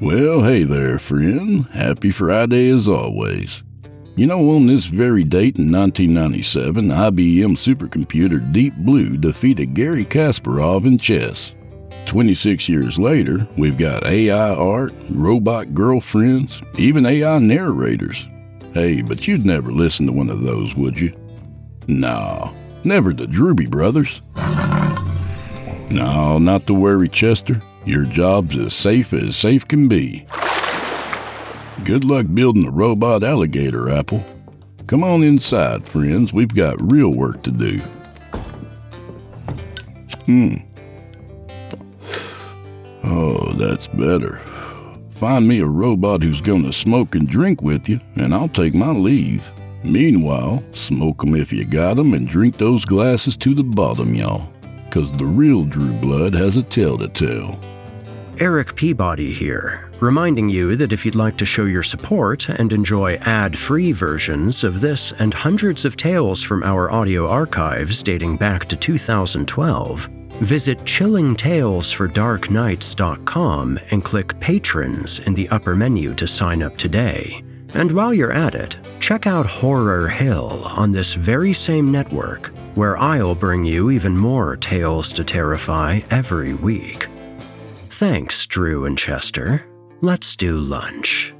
Well, hey there, friend. Happy Friday as always. You know, on this very date in 1997, IBM supercomputer Deep Blue defeated Garry Kasparov in chess. 26 years later, we've got AI art, robot girlfriends, even AI narrators. Hey, but you'd never listen to one of those, would you? No, never the Drewby brothers. No, not to worry, Chester. Your job's as safe as safe can be. Good luck building a robot alligator, Apple. Come on inside, friends. We've got real work to do. Hmm. Oh, that's better. Find me a robot who's gonna smoke and drink with you, and I'll take my leave. Meanwhile, smoke 'em if you got 'em and drink those glasses to the bottom, y'all. 'Cause the real Drew Blood has a tale to tell. Eric Peabody here, reminding you that if you'd like to show your support and enjoy ad free versions of this and hundreds of tales from our audio archives dating back to 2012, visit chillingtalesfordarknights.com and click Patrons in the upper menu to sign up today. And while you're at it, check out Horror Hill on this very same network, where I'll bring you even more tales to terrify every week. Thanks, Drew and Chester. Let's do lunch.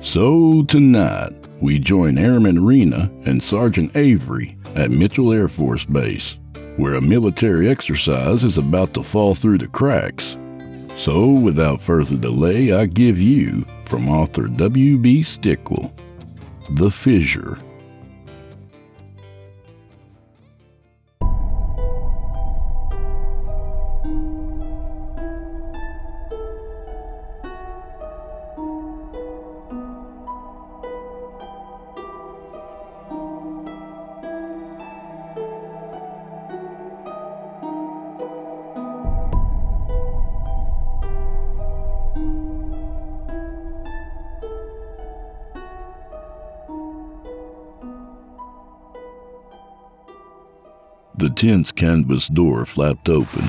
So tonight, we join Airman Rena and Sergeant Avery at Mitchell Air Force Base, where a military exercise is about to fall through the cracks. So, without further delay, I give you, from author W.B. Stickel, The Fissure. The tent's canvas door flapped open,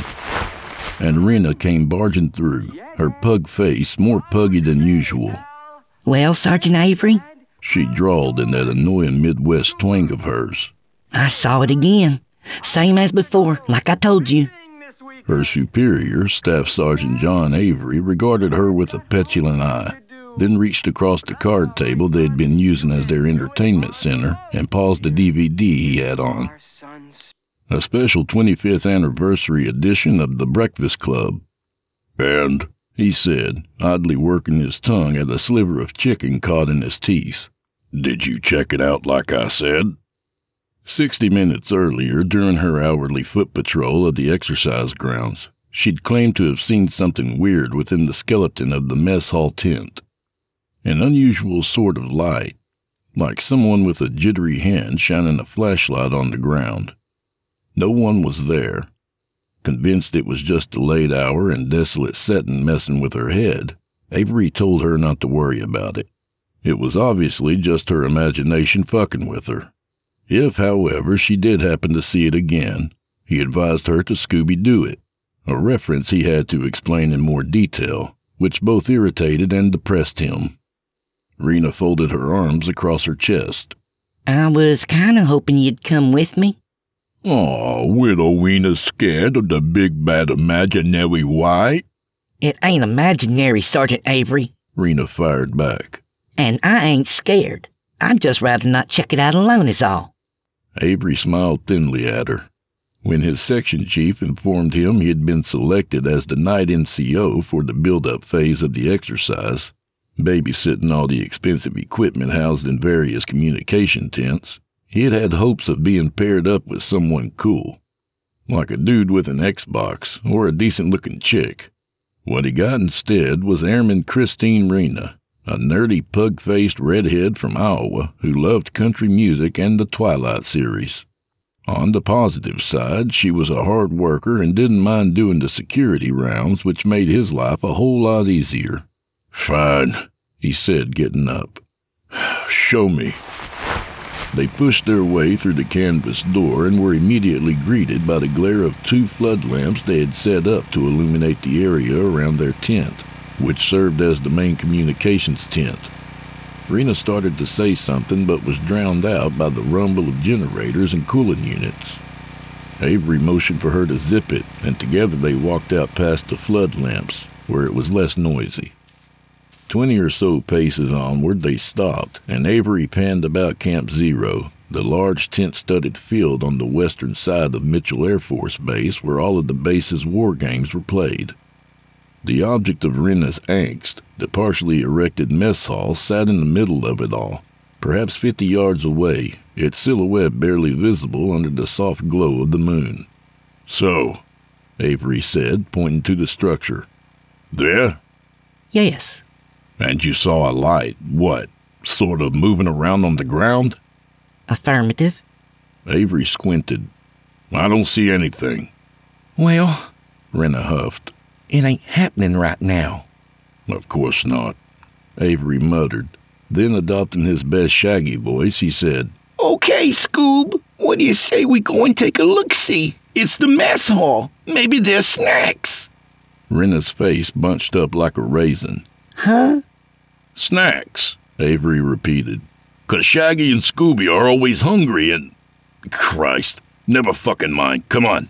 and Rena came barging through, her pug face more puggy than usual. Well, Sergeant Avery, She drawled in that annoying Midwest twang of hers. I saw it again. Same as before, like I told you. Her superior, Staff Sergeant John Avery, regarded her with a petulant eye, then reached across the card table they'd been using as their entertainment center and paused a DVD he had on. A special 25th anniversary edition of The Breakfast Club. And, he said, oddly working his tongue at a sliver of chicken caught in his teeth. Did you check it out like I said? Sixty minutes earlier, during her hourly foot patrol of the exercise grounds, she'd claimed to have seen something weird within the skeleton of the mess hall tent. An unusual sort of light, like someone with a jittery hand shining a flashlight on the ground. No one was there. Convinced it was just a late hour and desolate setting messing with her head, Avery told her not to worry about it. It was obviously just her imagination fucking with her. If, however, she did happen to see it again, he advised her to Scooby Doo it, a reference he had to explain in more detail, which both irritated and depressed him. Rena folded her arms across her chest. I was kinda hoping you'd come with me. Aw, widow Rena's scared of the big bad imaginary white? It ain't imaginary, Sergeant Avery, Rena fired back. and I ain't scared. I'd just rather not check it out alone, is all. Avery smiled thinly at her. When his section chief informed him he had been selected as the night NCO for the build-up phase of the exercise, babysitting all the expensive equipment housed in various communication tents, he had hopes of being paired up with someone cool, like a dude with an Xbox or a decent-looking chick. What he got instead was Airman Christine Rena, a nerdy pug-faced redhead from Iowa who loved country music and the Twilight series. On the positive side, she was a hard worker and didn't mind doing the security rounds, which made his life a whole lot easier. Fine, he said, getting up. Show me. They pushed their way through the canvas door and were immediately greeted by the glare of two flood lamps they had set up to illuminate the area around their tent, which served as the main communications tent. Rena started to say something but was drowned out by the rumble of generators and cooling units. Avery motioned for her to zip it, and together they walked out past the flood lamps, where it was less noisy. Twenty or so paces onward, they stopped, and Avery panned about Camp Zero, the large tent studded field on the western side of Mitchell Air Force Base where all of the base's war games were played. The object of Rena's angst, the partially erected mess hall, sat in the middle of it all, perhaps fifty yards away, its silhouette barely visible under the soft glow of the moon. So, Avery said, pointing to the structure. There? Yes. And you saw a light, what, sort of moving around on the ground? Affirmative. Avery squinted. I don't see anything. Well, Rena huffed. it ain't happening right now. Of course not. Avery muttered. Then, adopting his best shaggy voice, he said, Okay, Scoob. What do you say we go and take a look see? It's the mess hall. Maybe there's snacks. Rena's face bunched up like a raisin. Huh? Snacks, Avery repeated. Cause Shaggy and Scooby are always hungry and. Christ, never fucking mind. Come on.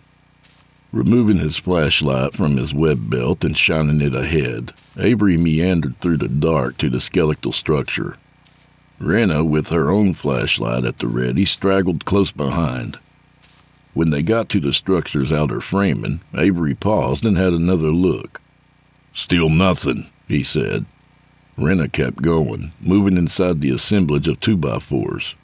Removing his flashlight from his web belt and shining it ahead, Avery meandered through the dark to the skeletal structure. Rena, with her own flashlight at the ready, straggled close behind. When they got to the structure's outer framing, Avery paused and had another look. Still nothing, he said. Rena kept going, moving inside the assemblage of two-by-fours.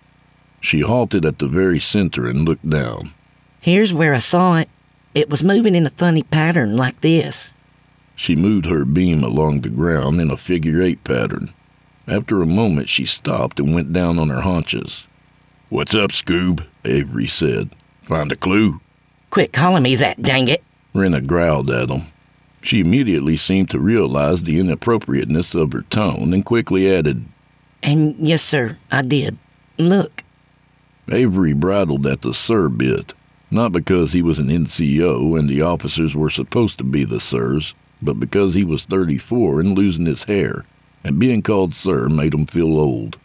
She halted at the very center and looked down. Here's where I saw it. It was moving in a funny pattern like this. She moved her beam along the ground in a figure eight pattern. After a moment, she stopped and went down on her haunches. What's up, Scoob? Avery said. Find a clue? Quit calling me that, dang it. Rena growled at him. She immediately seemed to realize the inappropriateness of her tone and quickly added, And yes, sir, I did. Look, Avery bridled at the sir bit, not because he was an NCO and the officers were supposed to be the sirs, but because he was 34 and losing his hair, and being called sir made him feel old.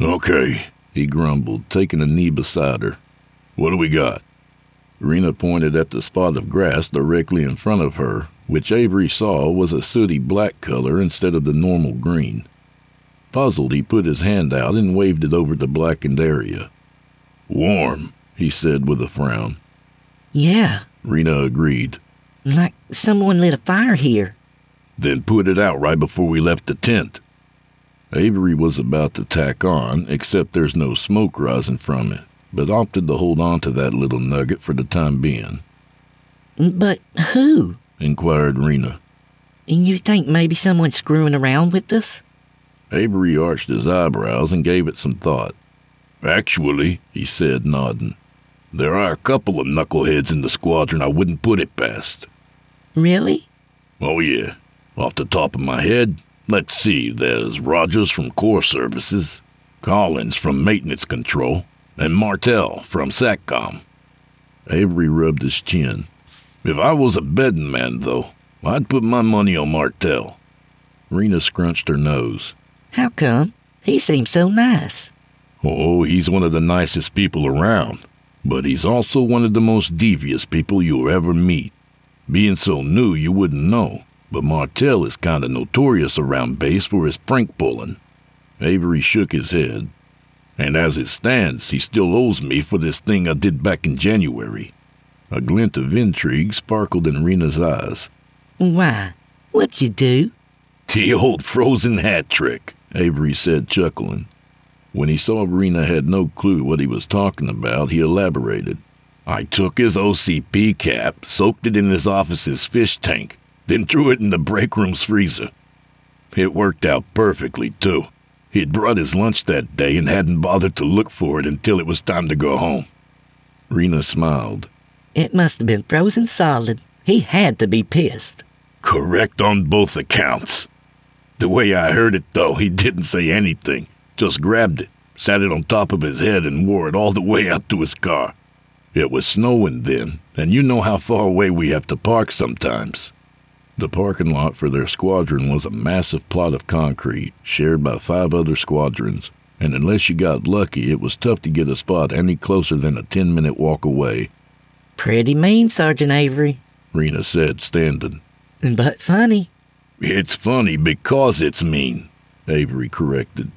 Okay, he grumbled, taking a knee beside her. What do we got? Rena pointed at the spot of grass directly in front of her, which Avery saw was a sooty black color instead of the normal green. Puzzled, he put his hand out and waved it over the blackened area. Warm, he said with a frown. yeah, Rena agreed. like someone lit a fire here. Then put it out right before we left the tent. Avery was about to tack on, except there's no smoke rising from it, but opted to hold on to that little nugget for the time being, But who? inquired Rena. You think maybe someone's screwing around with us? Avery arched his eyebrows and gave it some thought. Actually, he said, nodding, there are a couple of knuckleheads in the squadron I wouldn't put it past. Really? Oh, yeah. Off the top of my head, let's see, there's Rogers from Core Services, Collins from Maintenance Control, and Martell from SATCOM. Avery rubbed his chin. If I was a betting man, though, I'd put my money on Martell. Rena scrunched her nose. How come? He seems so nice. Oh, he's one of the nicest people around, but he's also one of the most devious people you'll ever meet. Being so new, you wouldn't know, but Martell is kind of notorious around base for his prank pulling. Avery shook his head. And as it stands, he still owes me for this thing I did back in January. A glint of intrigue sparkled in Rena's eyes. Why? What'd you do? The old frozen hat trick, Avery said, chuckling. When he saw Rena had no clue what he was talking about, he elaborated. I took his OCP cap, soaked it in his office's fish tank, then threw it in the break room's freezer. It worked out perfectly, too. He'd brought his lunch that day and hadn't bothered to look for it until it was time to go home. Rena smiled. It must have been frozen solid. He had to be pissed. Correct on both accounts. The way I heard it, though, he didn't say anything, just grabbed it, sat it on top of his head, and wore it all the way out to his car. It was snowing then, and you know how far away we have to park sometimes. The parking lot for their squadron was a massive plot of concrete shared by five other squadrons, and unless you got lucky, it was tough to get a spot any closer than a 10 minute walk away. Pretty mean, Sergeant Avery. Rena said, standing. But funny. It's funny because it's mean, Avery corrected.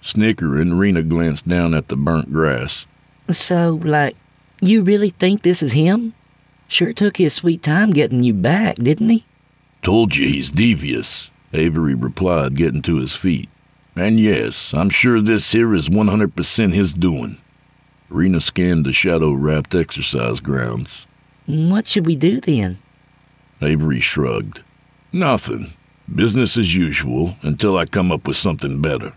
Snickering, Rena glanced down at the burnt grass. So, like, you really think this is him? Sure took his sweet time getting you back, didn't he? Told you he's devious, Avery replied, getting to his feet. And yes, I'm sure this here is 100% his doing. Rena scanned the shadow wrapped exercise grounds. What should we do then? Avery shrugged. Nothing. Business as usual until I come up with something better.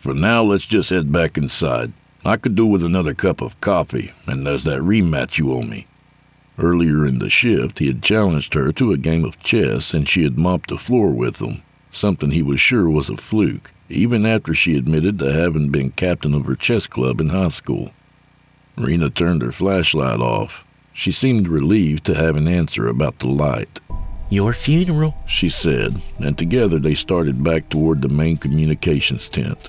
For now, let's just head back inside. I could do with another cup of coffee, and there's that rematch you owe me. Earlier in the shift, he had challenged her to a game of chess and she had mopped the floor with him, something he was sure was a fluke, even after she admitted to having been captain of her chess club in high school. Rena turned her flashlight off. She seemed relieved to have an answer about the light. Your funeral, she said, and together they started back toward the main communications tent.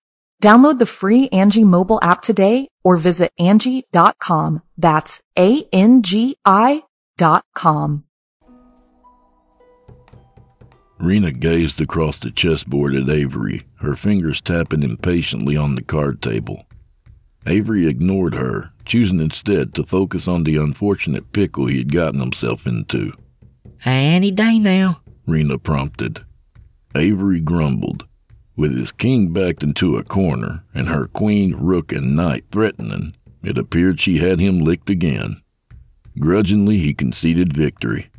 Download the free Angie mobile app today or visit Angie.com. That's A-N-G-I dot com. Rena gazed across the chessboard at Avery, her fingers tapping impatiently on the card table. Avery ignored her, choosing instead to focus on the unfortunate pickle he had gotten himself into. Any day now, Rena prompted. Avery grumbled. With his king backed into a corner and her queen, rook, and knight threatening, it appeared she had him licked again. Grudgingly, he conceded victory.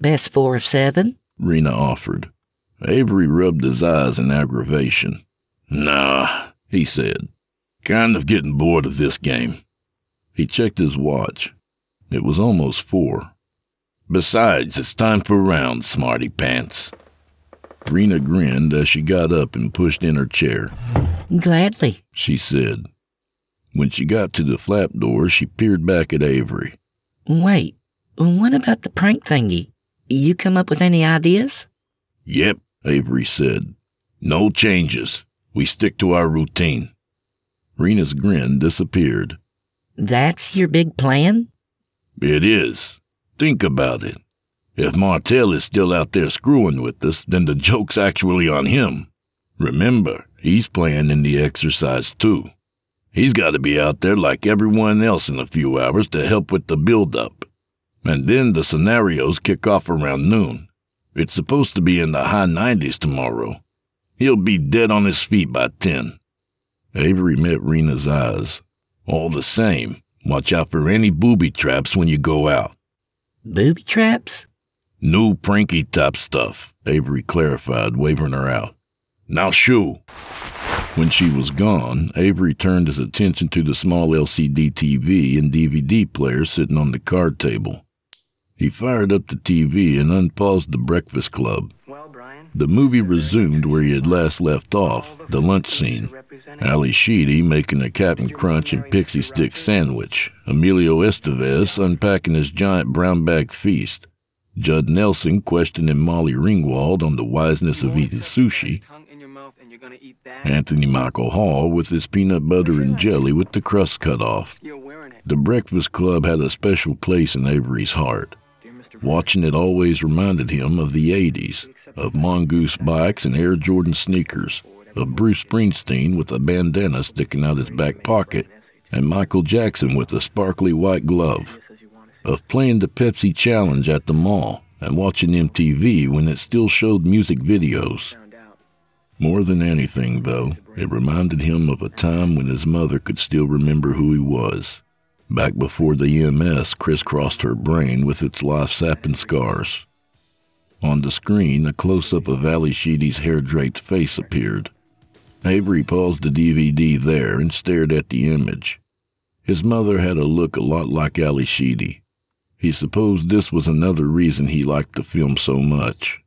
Best four of seven, Rena offered. Avery rubbed his eyes in aggravation. Nah, he said. Kind of getting bored of this game. He checked his watch. It was almost four. Besides, it's time for rounds, smarty pants. Rena grinned as she got up and pushed in her chair. Gladly, she said. When she got to the flap door, she peered back at Avery. Wait, what about the prank thingy? You come up with any ideas? Yep, Avery said. No changes. We stick to our routine. Rena's grin disappeared. That's your big plan? It is. Think about it. If Martell is still out there screwing with us, then the joke's actually on him. Remember, he's playing in the exercise too. He's got to be out there like everyone else in a few hours to help with the build-up. And then the scenarios kick off around noon. It's supposed to be in the high 90s tomorrow. He'll be dead on his feet by 10. Avery met Rena's eyes. All the same, watch out for any booby traps when you go out. Booby traps? New pranky type stuff, Avery clarified, waving her out. Now shoo. When she was gone, Avery turned his attention to the small LCD TV and DVD player sitting on the card table. He fired up the TV and unpaused the Breakfast Club. The movie resumed where he had last left off, the lunch scene. Ally Sheedy making a Captain Crunch and Pixy Stix sandwich, Emilio Estevez unpacking his giant brown bag feast, Judd Nelson questioning Molly Ringwald on the wiseness of eating sushi. Anthony Michael Hall with his peanut butter and jelly with the crust cut off. The Breakfast Club had a special place in Avery's heart. Watching it always reminded him of the 80s, of mongoose bikes and Air Jordan sneakers, of Bruce Springsteen with a bandana sticking out his back pocket, and Michael Jackson with a sparkly white glove, of playing the Pepsi Challenge at the mall and watching MTV when it still showed music videos. More than anything, though, it reminded him of a time when his mother could still remember who he was, back before the EMS crisscrossed her brain with its life sapping scars. On the screen, a close up of Ally Sheedy's hair draped face appeared. Avery paused the DVD there and stared at the image. His mother had a look a lot like Ally Sheedy. He supposed this was another reason he liked the film so much.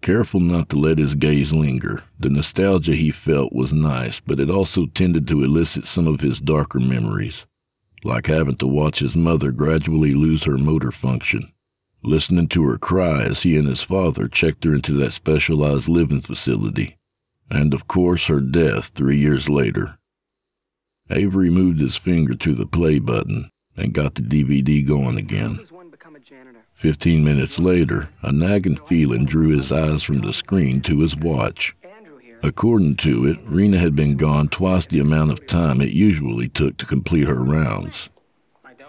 Careful not to let his gaze linger, the nostalgia he felt was nice, but it also tended to elicit some of his darker memories, like having to watch his mother gradually lose her motor function listening to her cry as he and his father checked her into that specialized living facility, and of course her death three years later. Avery moved his finger to the play button and got the DVD going again. Fifteen minutes later, a nagging feeling drew his eyes from the screen to his watch. According to it, Rena had been gone twice the amount of time it usually took to complete her rounds.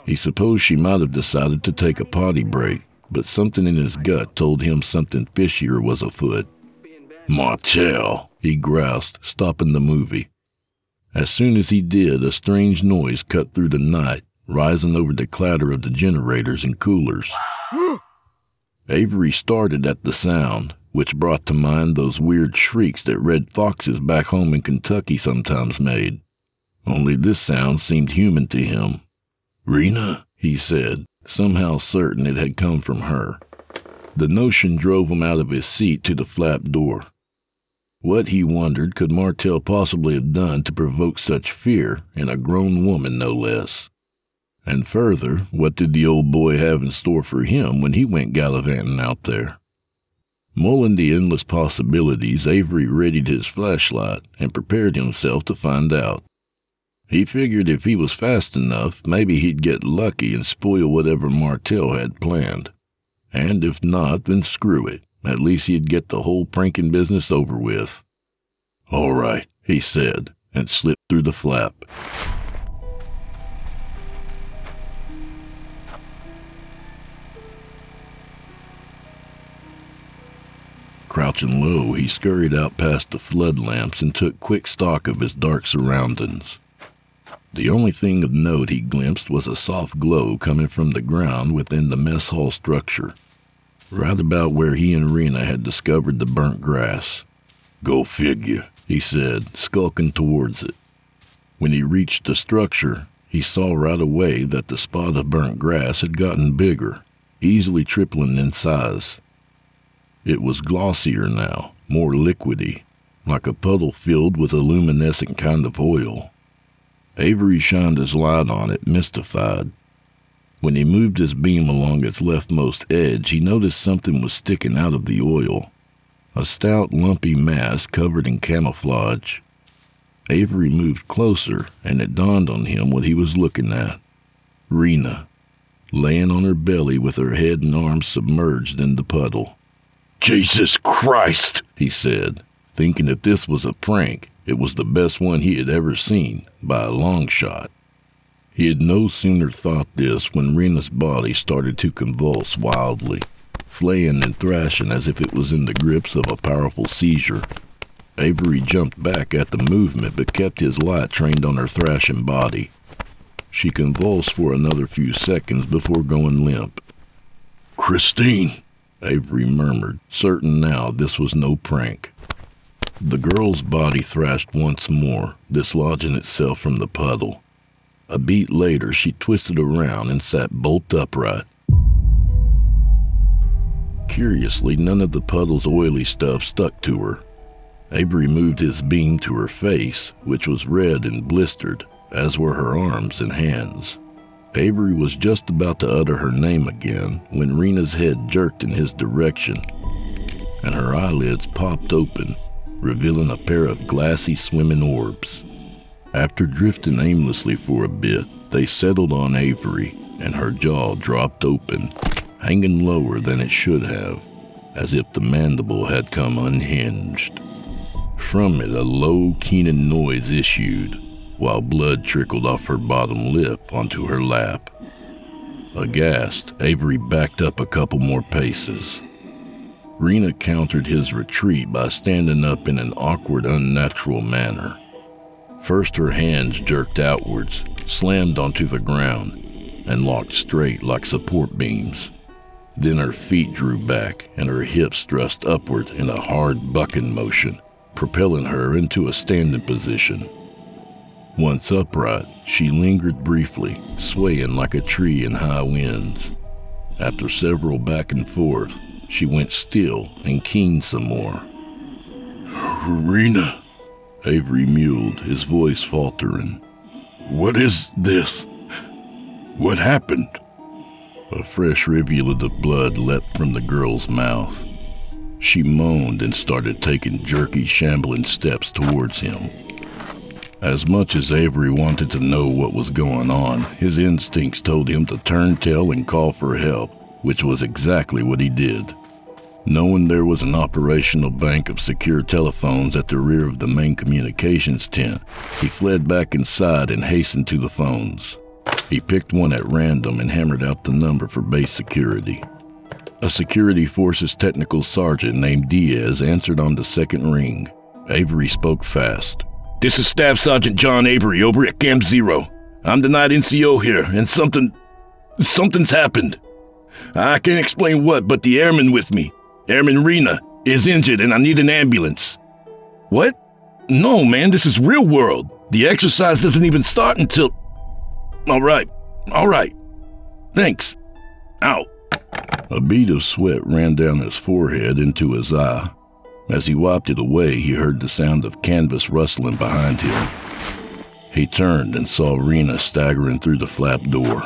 He supposed she might have decided to take a potty break, but something in his gut told him something fishier was afoot. Martell, he groused, stopping the movie. As soon as he did, a strange noise cut through the night, rising over the clatter of the generators and coolers. Avery started at the sound, which brought to mind those weird shrieks that red foxes back home in Kentucky sometimes made. Only this sound seemed human to him. Rena, he said, somehow certain it had come from her. The notion drove him out of his seat to the flap door. What, he wondered, could Martell possibly have done to provoke such fear in a grown woman, no less? And further, what did the old boy have in store for him when he went gallivanting out there? Mulling the endless possibilities, Avery readied his flashlight and prepared himself to find out. He figured if he was fast enough, maybe he'd get lucky and spoil whatever Martell had planned. And if not, then screw it. At least he'd get the whole pranking business over with. All right, he said, and slipped through the flap. Crouching low, he scurried out past the flood lamps and took quick stock of his dark surroundings. The only thing of note he glimpsed was a soft glow coming from the ground within the mess hall structure, right about where he and Rena had discovered the burnt grass. Go figure, he said, skulking towards it. When he reached the structure, he saw right away that the spot of burnt grass had gotten bigger, easily tripling in size. It was glossier now, more liquidy, like a puddle filled with a luminescent kind of oil. Avery shined his light on it, mystified. When he moved his beam along its leftmost edge, he noticed something was sticking out of the oil. A stout, lumpy mass covered in camouflage. Avery moved closer, and it dawned on him what he was looking at. Rena, laying on her belly with her head and arms submerged in the puddle. Jesus Christ, he said, thinking that this was a prank it was the best one he had ever seen, by a long shot. He had no sooner thought this when Rena's body started to convulse wildly, flaying and thrashing as if it was in the grips of a powerful seizure. Avery jumped back at the movement but kept his light trained on her thrashing body. She convulsed for another few seconds before going limp. Christine, Avery murmured, certain now this was no prank. The girl's body thrashed once more, dislodging itself from the puddle. A beat later, she twisted around and sat bolt upright. Curiously, none of the puddle's oily stuff stuck to her. Avery moved his beam to her face, which was red and blistered, as were her arms and hands. Avery was just about to utter her name again when Rena's head jerked in his direction, and her eyelids popped open revealing a pair of glassy swimming orbs. After drifting aimlessly for a bit, They settled on Avery, and her jaw dropped open, hanging lower than it should have, as if the mandible had come unhinged. From it, a low, keening noise issued, while blood trickled off her bottom lip onto her lap. Aghast, Avery backed up a couple more paces. Rena countered his retreat by standing up in an awkward, unnatural manner. First, her hands jerked outwards, slammed onto the ground, and locked straight like support beams. Then her feet drew back and her hips thrust upward in a hard bucking motion, propelling her into a standing position. Once upright, she lingered briefly, swaying like a tree in high winds. After several back and forth, she went still and keened some more. Rena, Avery mewed, his voice faltering. What is this? What happened? A fresh rivulet of blood leapt from the girl's mouth. She moaned and started taking jerky, shambling steps towards him. As much as Avery wanted to know what was going on, his instincts told him to turn tail and call for help, which was exactly what he did. Knowing there was an operational bank of secure telephones at the rear of the main communications tent, he fled back inside and hastened to the phones. He picked one at random and hammered out the number for base security. A security forces technical sergeant named Diaz answered on the second ring. Avery spoke fast. This is Staff Sergeant John Avery over at Camp Zero. I'm the night NCO here, and something. something's happened. I can't explain what, but the airman with me, Airman Rena, is injured and I need an ambulance. What? No, man, this is real world. The exercise doesn't even start until. All right, all right. Thanks. Out. A bead of sweat ran down his forehead into his eye. As he wiped it away, he heard the sound of canvas rustling behind him. He turned and saw Rena staggering through the flap door.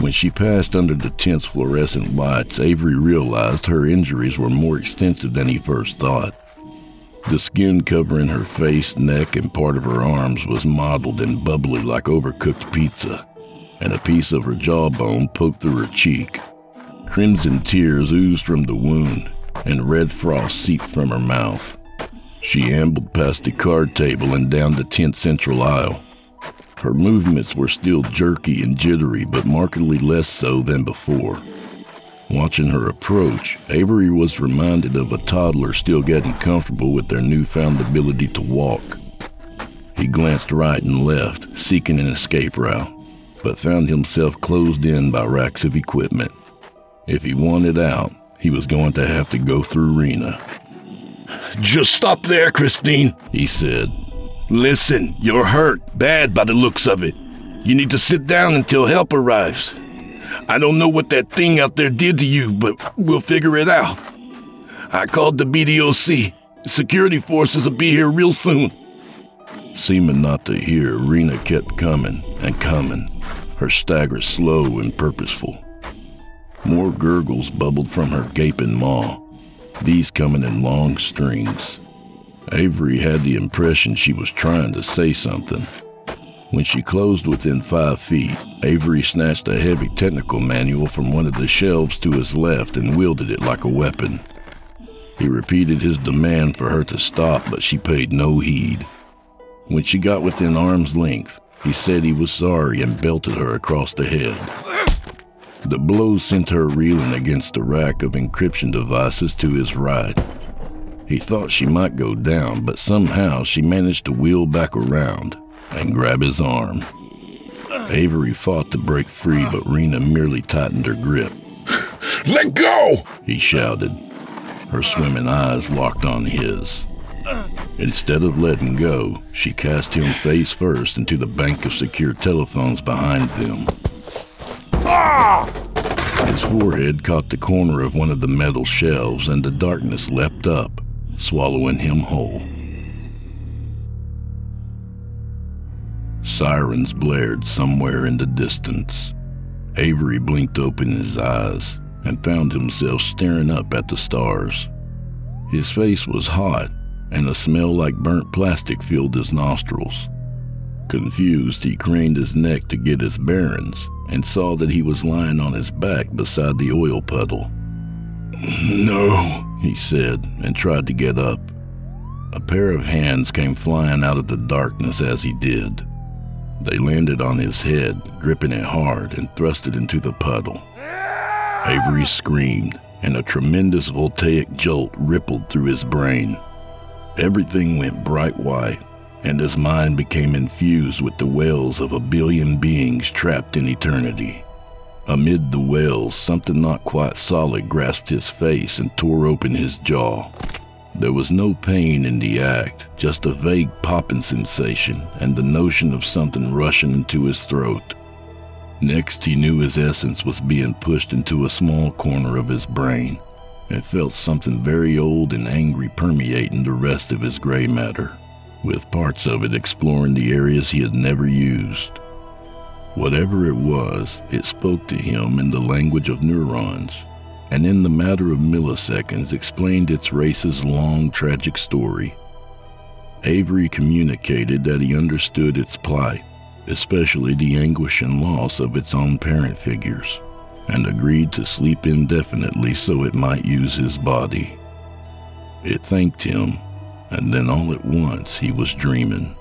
When she passed under the tense fluorescent lights, Avery realized her injuries were more extensive than he first thought. The skin covering her face, neck, and part of her arms was mottled and bubbly like overcooked pizza, and a piece of her jawbone poked through her cheek. Crimson tears oozed from the wound, and red frost seeped from her mouth. She ambled past the card table and down the tent central aisle. Her movements were still jerky and jittery, but markedly less so than before. Watching her approach, Avery was reminded of a toddler still getting comfortable with their newfound ability to walk. He glanced right and left, seeking an escape route, but found himself closed in by racks of equipment. If he wanted out, he was going to have to go through Rena. Just stop there, Christine, he said. Listen, you're hurt, bad by the looks of it. You need to sit down until help arrives. I don't know what that thing out there did to you, but we'll figure it out. I called the BDOC. Security forces will be here real soon. Seeming not to hear, Rena kept coming and coming, her stagger slow and purposeful. More gurgles bubbled from her gaping maw, these coming in long strings. Avery had the impression she was trying to say something. When she closed within five feet, Avery snatched a heavy technical manual from one of the shelves to his left and wielded it like a weapon. He repeated his demand for her to stop, but she paid no heed. When she got within arm's length, he said he was sorry and belted her across the head. The blow sent her reeling against a rack of encryption devices to his right. He thought she might go down, but somehow she managed to wheel back around and grab his arm. Avery fought to break free, but Rena merely tightened her grip. Let go! He shouted. Her swimming eyes locked on his. Instead of letting go, she cast him face first into the bank of secure telephones behind them. Ah! His forehead caught the corner of one of the metal shelves, and the darkness leapt up, swallowing him whole. Sirens blared somewhere in the distance. Avery blinked open his eyes and found himself staring up at the stars. His face was hot, and a smell like burnt plastic filled his nostrils. Confused, he craned his neck to get his bearings and saw that he was lying on his back beside the oil puddle. No, he said, and tried to get up. A pair of hands came flying out of the darkness as he did. They landed on his head, gripping it hard, and thrust it into the puddle. Avery screamed, and a tremendous voltaic jolt rippled through his brain. Everything went bright white, and his mind became infused with the wails of a billion beings trapped in eternity. Amid the wails, something not quite solid grasped his face and tore open his jaw. There was no pain in the act, just a vague popping sensation and the notion of something rushing into his throat. Next, he knew his essence was being pushed into a small corner of his brain and felt something very old and angry permeating the rest of his gray matter, with parts of it exploring the areas he had never used. Whatever it was, it spoke to him in the language of neurons, and in the matter of milliseconds explained its race's long, tragic story. Avery communicated that he understood its plight, especially the anguish and loss of its own parent figures, and agreed to sleep indefinitely so it might use his body. It thanked him, and then all at once he was dreaming.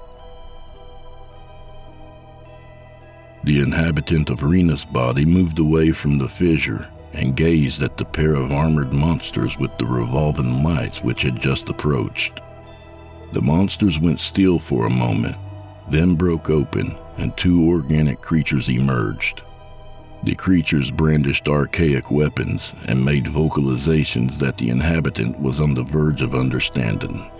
The inhabitant of Rena's body moved away from the fissure and gazed at the pair of armored monsters with the revolving lights which had just approached. The monsters went still for a moment, then broke open, and two organic creatures emerged. The creatures brandished archaic weapons and made vocalizations that the inhabitant was on the verge of understanding.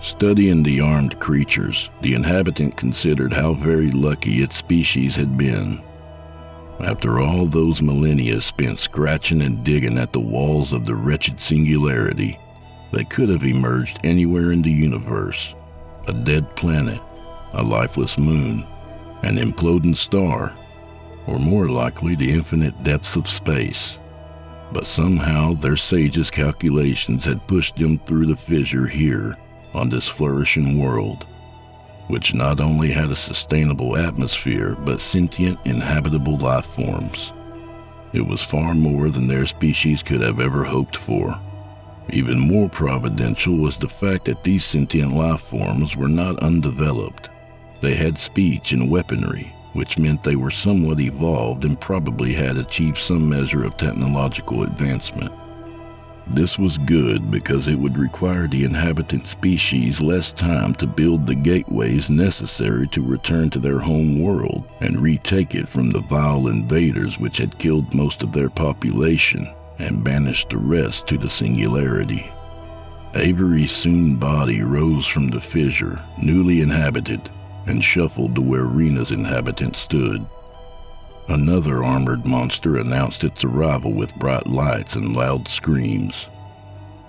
Studying the armed creatures, the inhabitant considered how very lucky its species had been. After all those millennia spent scratching and digging at the walls of the wretched singularity, they could have emerged anywhere in the universe a dead planet, a lifeless moon, an imploding star, or more likely the infinite depths of space. But somehow their sage's calculations had pushed them through the fissure here on this flourishing world, which not only had a sustainable atmosphere but sentient, inhabitable life forms. It was far more than their species could have ever hoped for. Even more providential was the fact that these sentient life forms were not undeveloped. They had speech and weaponry, which meant they were somewhat evolved and probably had achieved some measure of technological advancement. This was good because it would require the inhabitant species less time to build the gateways necessary to return to their home world and retake it from the vile invaders which had killed most of their population and banished the rest to the singularity. Avery's soon body rose from the fissure, newly inhabited, and shuffled to where Rena's inhabitant stood. Another armored monster announced its arrival with bright lights and loud screams.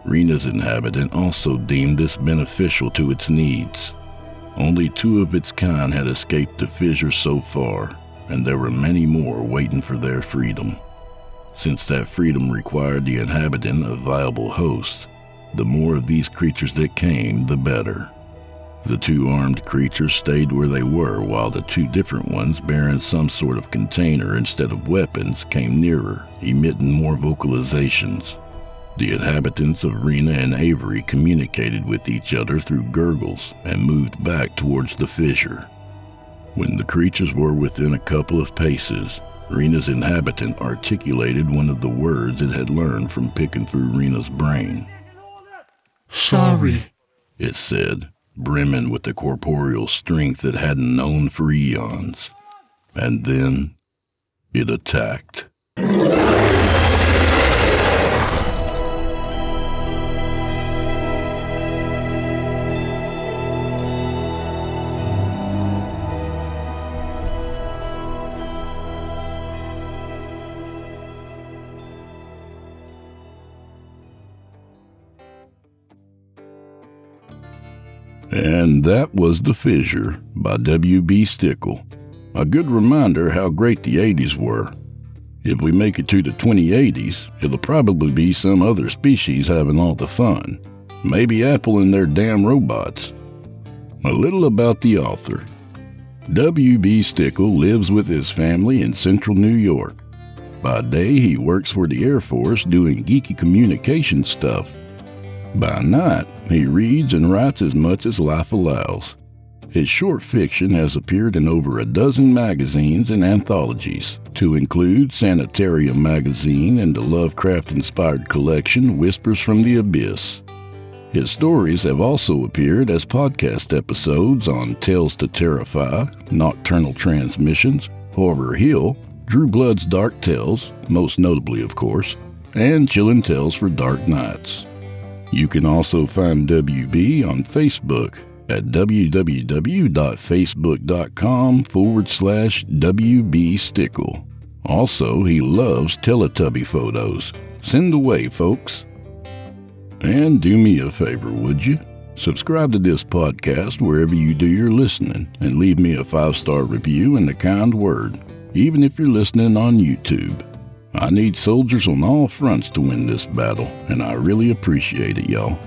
Rena's inhabitant also deemed this beneficial to its needs. Only two of its kind had escaped the fissure so far, and there were many more waiting for their freedom. Since that freedom required the inhabitant a viable host, the more of these creatures that came, the better. The two armed creatures stayed where they were while the two different ones, bearing some sort of container instead of weapons, came nearer, emitting more vocalizations. The inhabitants of Rena and Avery communicated with each other through gurgles and moved back towards the fissure. When the creatures were within a couple of paces, Rena's inhabitant articulated one of the words it had learned from picking through Rena's brain. Sorry, it said brimming with the corporeal strength it hadn't known for eons. And then it attacked. And that was The Fissure by W.B. Stickel. A good reminder how great the 80s were. If we make it to the 2080s, it'll probably be some other species having all the fun. Maybe Apple and their damn robots. A little about the author. W.B. Stickel lives with his family in central New York. By day, he works for the Air Force doing geeky communication stuff. By night, he reads and writes as much as life allows. His short fiction has appeared in over a dozen magazines and anthologies, to include Sanitarium magazine and the Lovecraft inspired collection Whispers from the Abyss. His stories have also appeared as podcast episodes on Tales to Terrify, Nocturnal Transmissions, Horror Hill, Drew Blood's Dark Tales, most notably, of course, and Chillin' Tales for Dark Nights. You can also find WB on Facebook at www.facebook.com forward slash WB Stickel. Also, he loves Teletubby photos. Send away, folks. And do me a favor, would you? Subscribe to this podcast wherever you do your listening and leave me a five star review and a kind word, even if you're listening on YouTube. I need soldiers on all fronts to win this battle, and I really appreciate it, y'all.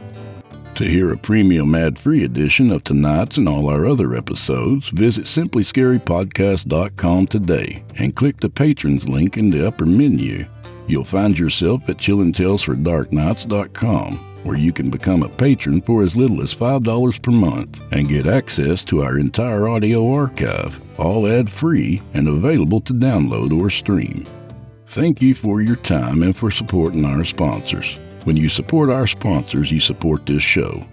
To hear a premium ad free edition of tonight's and all our other episodes, visit simplyscarypodcast.com today and click the patrons link in the upper menu. You'll find yourself at chillingtalesfordarknights.com, where you can become a patron for as little as $5 per month and get access to our entire audio archive, all ad free and available to download or stream. Thank you for your time and for supporting our sponsors. When you support our sponsors, you support this show.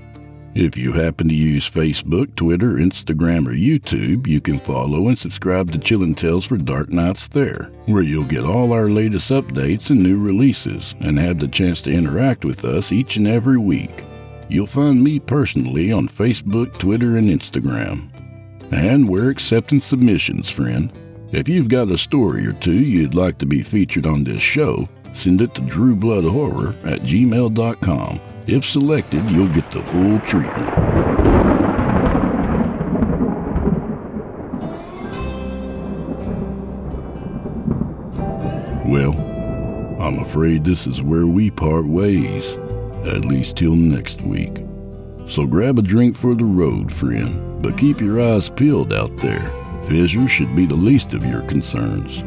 If you happen to use Facebook, Twitter, Instagram, or YouTube, you can follow and subscribe to Chillin' Tales for Dark Nights there, where you'll get all our latest updates and new releases and have the chance to interact with us each and every week. You'll find me personally on Facebook, Twitter, and Instagram. And we're accepting submissions, friend. If you've got a story or two you'd like to be featured on this show, send it to drewbloodhorror at gmail.com. If selected, you'll get the full treatment. Well, I'm afraid this is where we part ways, at least till next week. So grab a drink for the road, friend, but keep your eyes peeled out there. Fissures should be the least of your concerns.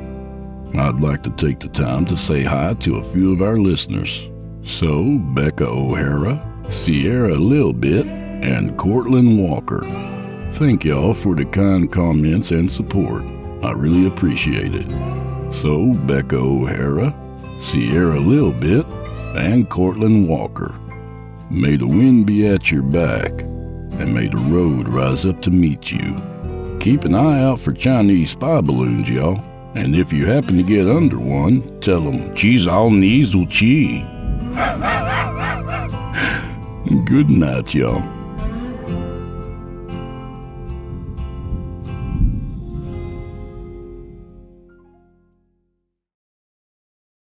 I'd like to take the time to say hi to a few of our listeners. So, Becca O'Hara, Sierra Lilbit, and Cortland Walker. Thank y'all for the kind comments and support. I really appreciate it. So, Becca O'Hara, Sierra Lilbit, and Cortland Walker. May the wind be at your back, and may the road rise up to meet you. Keep an eye out for Chinese spy balloons, y'all. And if you happen to get under one, tell them, Cheese all knees will chi. Good night, y'all.